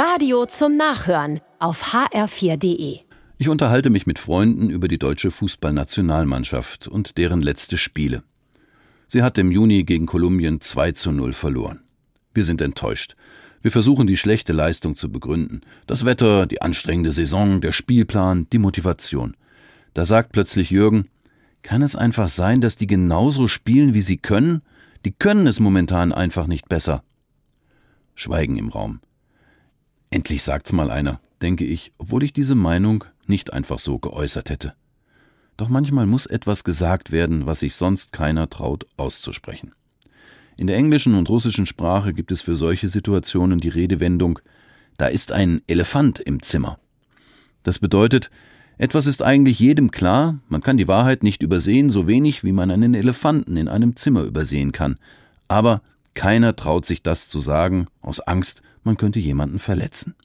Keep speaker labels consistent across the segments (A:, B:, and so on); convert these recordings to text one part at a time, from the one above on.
A: Radio zum Nachhören auf hr4.de.
B: Ich unterhalte mich mit Freunden über die deutsche Fußballnationalmannschaft und deren letzte Spiele. Sie hat im Juni gegen Kolumbien 2 zu 0 verloren. Wir sind enttäuscht. Wir versuchen die schlechte Leistung zu begründen. Das Wetter, die anstrengende Saison, der Spielplan, die Motivation. Da sagt plötzlich Jürgen, kann es einfach sein, dass die genauso spielen, wie sie können? Die können es momentan einfach nicht besser. Schweigen im Raum. Endlich sagt's mal einer, denke ich, obwohl ich diese Meinung nicht einfach so geäußert hätte. Doch manchmal muss etwas gesagt werden, was sich sonst keiner traut auszusprechen. In der englischen und russischen Sprache gibt es für solche Situationen die Redewendung Da ist ein Elefant im Zimmer. Das bedeutet, etwas ist eigentlich jedem klar, man kann die Wahrheit nicht übersehen, so wenig wie man einen Elefanten in einem Zimmer übersehen kann, aber keiner traut sich das zu sagen, aus Angst, man könnte jemanden verletzen.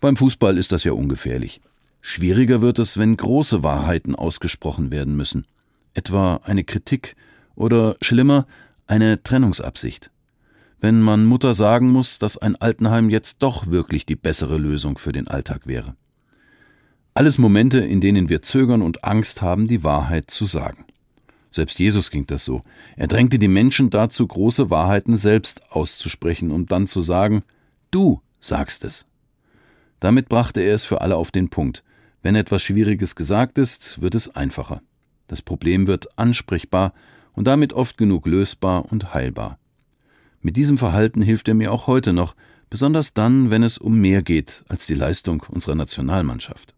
B: Beim Fußball ist das ja ungefährlich. Schwieriger wird es, wenn große Wahrheiten ausgesprochen werden müssen, etwa eine Kritik oder schlimmer eine Trennungsabsicht. Wenn man Mutter sagen muss, dass ein Altenheim jetzt doch wirklich die bessere Lösung für den Alltag wäre. Alles Momente, in denen wir zögern und Angst haben, die Wahrheit zu sagen. Selbst Jesus ging das so. Er drängte die Menschen dazu, große Wahrheiten selbst auszusprechen und dann zu sagen, du sagst es. Damit brachte er es für alle auf den Punkt. Wenn etwas Schwieriges gesagt ist, wird es einfacher. Das Problem wird ansprechbar und damit oft genug lösbar und heilbar. Mit diesem Verhalten hilft er mir auch heute noch, besonders dann, wenn es um mehr geht als die Leistung unserer Nationalmannschaft.